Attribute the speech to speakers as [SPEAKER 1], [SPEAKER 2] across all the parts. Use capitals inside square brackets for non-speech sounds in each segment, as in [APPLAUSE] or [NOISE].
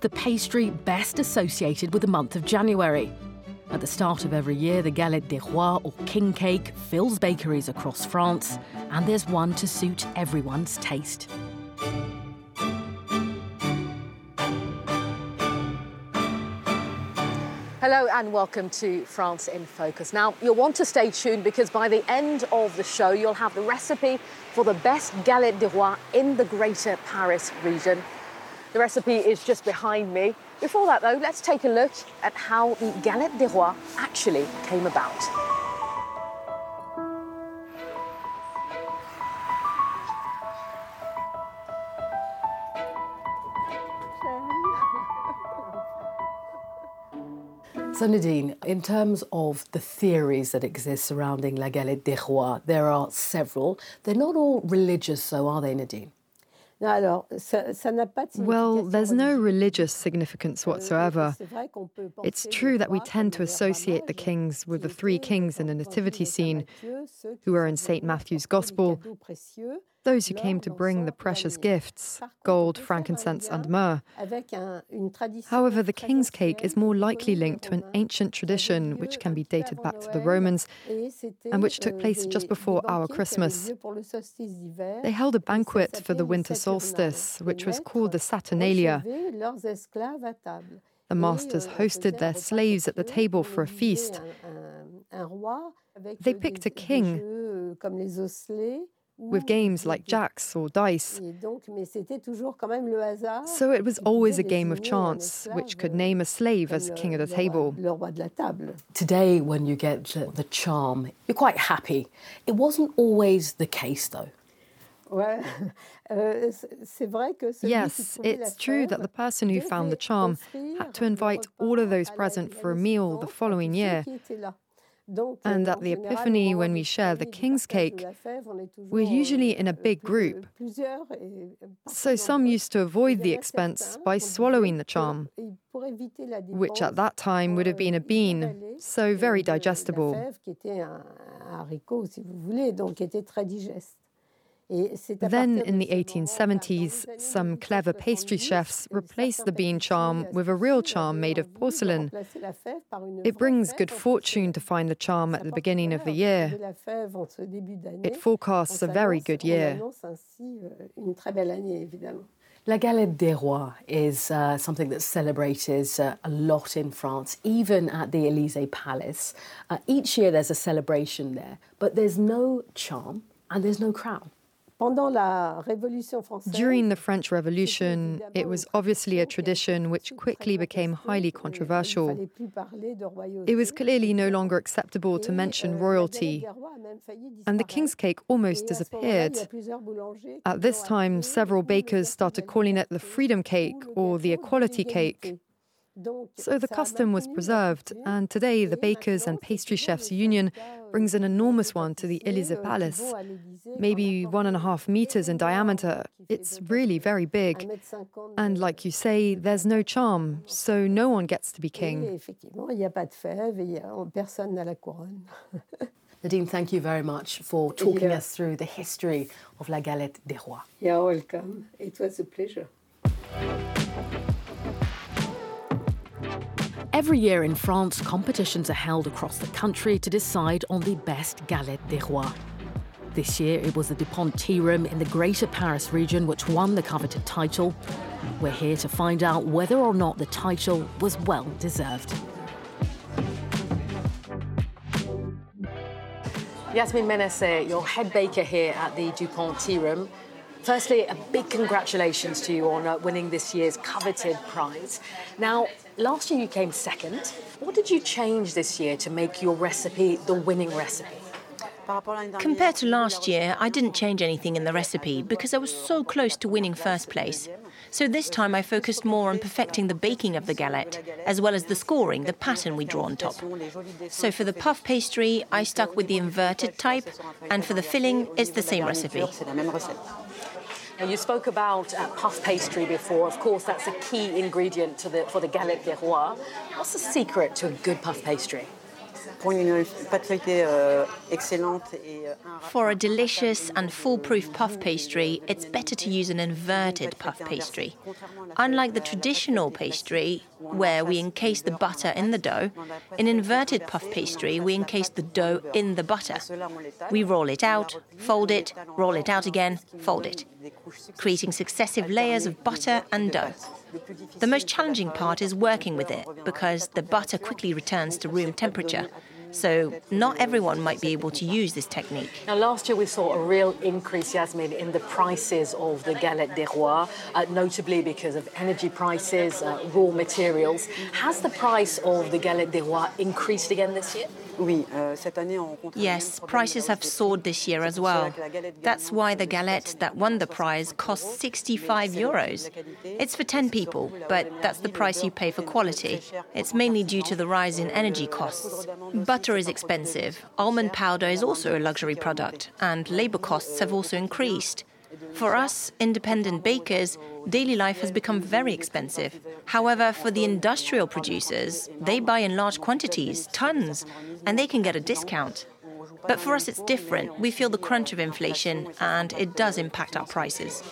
[SPEAKER 1] The pastry best associated with the month of January. At the start of every year, the Galette des Rois, or King Cake, fills bakeries across France, and there's one to suit everyone's taste. Hello and welcome to France in Focus. Now, you'll want to stay tuned because by the end of the show, you'll have the recipe for the best galette des rois in the greater Paris region. The recipe is just behind me. Before that, though, let's take a look at how the galette des rois actually came about. So, Nadine, in terms of the theories that exist surrounding La Galette des Rois, there are several. They're not all religious, though, are they, Nadine?
[SPEAKER 2] Well,
[SPEAKER 3] there's no religious significance
[SPEAKER 2] Euh,
[SPEAKER 3] whatsoever. It's true that we tend to associate the kings with the three kings in the nativity scene, who are in St. Matthew's Gospel, those who came to bring the precious gifts gold, frankincense, and myrrh. However, the king's cake is more likely linked to an ancient tradition which can be dated back to the Romans and which took place just before our Christmas. They held a banquet for the winter solstice, which was called the Saturnalia. The masters hosted their slaves at the table for a feast. They picked a king with games like jacks or dice. So it was always a game of chance, which could name a slave as king of the table.
[SPEAKER 1] Today, when you get the, the charm, you're quite happy. It wasn't always the case, though. [LAUGHS]
[SPEAKER 3] Yes, it's true that the person who found the charm had to invite all of those present for a meal the following year. And at the Epiphany, when we share the king's cake, we're usually in a big group. So some used to avoid the expense by swallowing the charm, which at that time would have been a bean, so very digestible. Then in the 1870s, some clever pastry chefs replaced the bean charm with a real charm made of porcelain. It brings good fortune to find the charm at the beginning of the year. It forecasts a very good year.
[SPEAKER 1] La Galette des Rois is uh, something that's celebrated uh, a lot in France, even at the Elysee Palace. Uh, each year there's a celebration there, but there's no charm and there's no crown.
[SPEAKER 3] During the French Revolution, it was obviously a tradition which quickly became highly controversial. It was clearly no longer acceptable to mention royalty, and the king's cake almost disappeared. At this time, several bakers started calling it the freedom cake or the equality cake. So the custom was preserved, and today the Bakers and Pastry Chefs Union brings an enormous one to the Elysee Palace, maybe one and a half meters in diameter. It's really very big. And like you say, there's no charm, so no one gets to be king. [LAUGHS]
[SPEAKER 1] Nadine, thank you very much for talking us through the history of La Galette des Rois.
[SPEAKER 2] You're welcome. It was a pleasure.
[SPEAKER 1] Every year in France, competitions are held across the country to decide on the best galette des rois. This year, it was the Dupont Tea Room in the Greater Paris region which won the coveted title. We're here to find out whether or not the title was well deserved. Yasmine Menacer, your head baker here at the Dupont Tea Room. Firstly, a big congratulations to you on uh, winning this year's coveted prize. Now, last year you came second. What did you change this year to make your recipe the winning recipe?
[SPEAKER 4] Compared to last year, I didn't change anything in the recipe because I was so close to winning first place. So this time I focused more on perfecting the baking of the galette, as well as the scoring, the pattern we draw on top. So for the puff pastry, I stuck with the inverted type, and for the filling, it's the same recipe.
[SPEAKER 1] Now, you spoke about uh, puff pastry before. Of course, that's a key ingredient to the, for the galette des rois. What's the secret to a good puff pastry?
[SPEAKER 4] Euh, For a delicious and foolproof puff pastry, it's better to use an inverted puff pastry. Unlike the traditional pastry, where we encase the butter in the dough, in inverted puff pastry, we encase the dough in the butter. We roll it out, fold it, roll it out again, fold it, creating successive layers of butter and dough. The most challenging part is working with it because the butter quickly returns to room temperature. So, not everyone might be able to use this technique.
[SPEAKER 1] Now, last year we saw a real increase, Yasmine, in the prices of the galette des rois, uh, notably because of energy prices, uh, raw materials. Has the price of the galette des rois increased again this year?
[SPEAKER 4] Euh, yes, prices have soared this year as well. That's why the galette that won the prize costs 65 euros. It's for 10 people, but that's the price you pay for quality. It's mainly due to the rise in energy costs. Butter is expensive, almond powder is also a luxury product, and labor costs have also increased. For us, independent bakers, daily life has become very expensive. However, for the industrial producers, they buy in large quantities, tons, and they can get a discount. But for us, it's different. We feel the crunch of inflation, and it does impact our prices.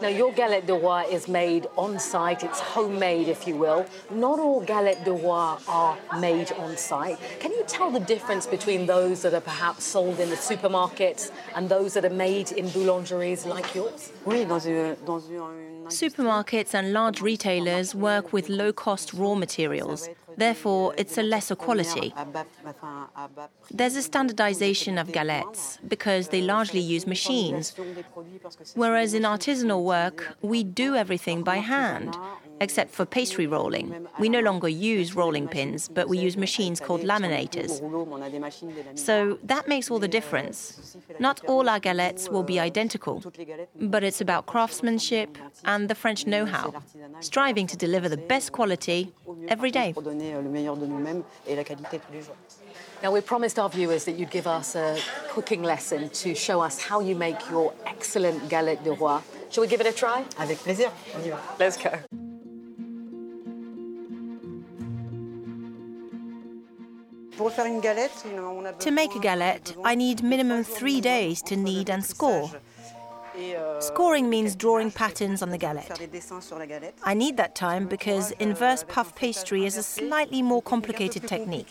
[SPEAKER 1] Now, your galette de roi is made on site, it's homemade, if you will. Not all galette de roi are made on site. Can you tell the difference between those that are perhaps sold in the supermarkets and those that are made in boulangeries like yours?
[SPEAKER 4] Oui, dans une, dans une Supermarkets and large retailers work with low cost raw materials, therefore, it's a lesser quality. There's a standardization of galettes because they largely use machines, whereas in artisanal work, we do everything by hand except for pastry rolling. We no longer use rolling pins, but we use machines called laminators. So that makes all the difference. Not all our galettes will be identical, but it's about craftsmanship and the French know how, striving to deliver the best quality every day.
[SPEAKER 1] Now, we promised our viewers that you'd give us a cooking lesson to show us how you make your excellent galette de roi. Shall we give it a try?
[SPEAKER 4] Avec plaisir. on y va.
[SPEAKER 1] Let's go.
[SPEAKER 4] To make a galette, I need minimum three days to knead and score. Scoring means drawing patterns on the galette. I need that time because inverse puff pastry is a slightly more complicated technique.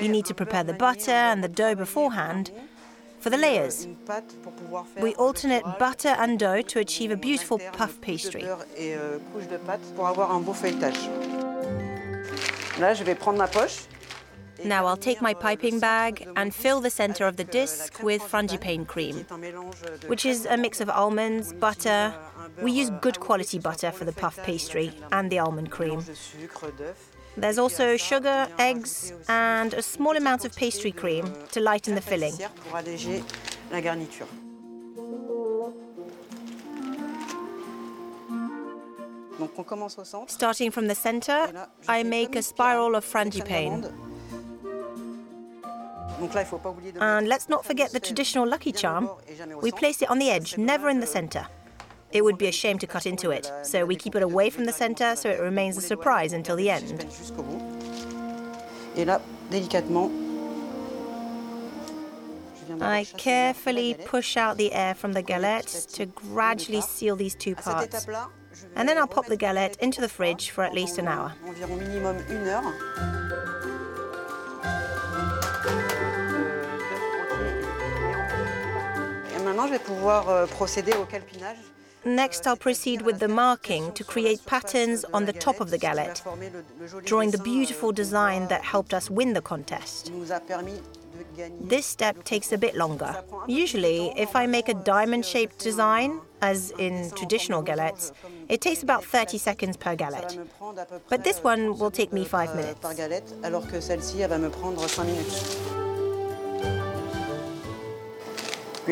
[SPEAKER 4] You need to prepare the butter and the dough beforehand. For the layers, we alternate butter and dough to achieve a beautiful puff pastry. Là, je vais prendre ma poche now I'll take my piping bag and fill the center of the disc with frangipane cream, which is a mix of almonds, butter. We use good quality butter for the puff pastry and the almond cream. There's also sugar, eggs, and a small amount of pastry cream to lighten the filling. Starting from the center, I make a spiral of frangipane. And let's not forget the traditional lucky charm. We place it on the edge, never in the center. It would be a shame to cut into it, so we keep it away from the center so it remains a surprise until the end. I carefully push out the air from the galette to gradually seal these two parts. And then I'll pop the galette into the fridge for at least an hour. Euh, Next, I'll proceed with the marking to create patterns on the top of the galette, drawing the beautiful design that helped us win the contest. This step takes a bit longer. Usually, if I make a diamond shaped design, as in traditional galettes, it takes about 30 seconds per galette. But this one will take me 5 minutes.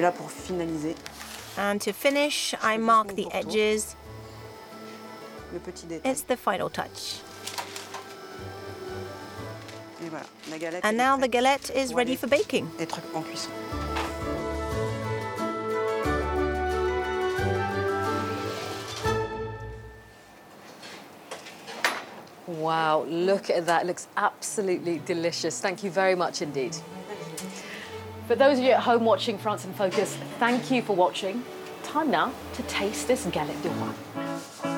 [SPEAKER 4] Puis là, pour finaliser. And to finish, I mark the edges. Le petit détail. It's the final touch. Et voilà, la galette And now the galette is ready for baking. Être en cuisson.
[SPEAKER 1] Wow, look at that. It looks absolutely delicious. Thank you very much indeed. For those of you at home watching France in Focus, thank you for watching. Time now to taste this galette de.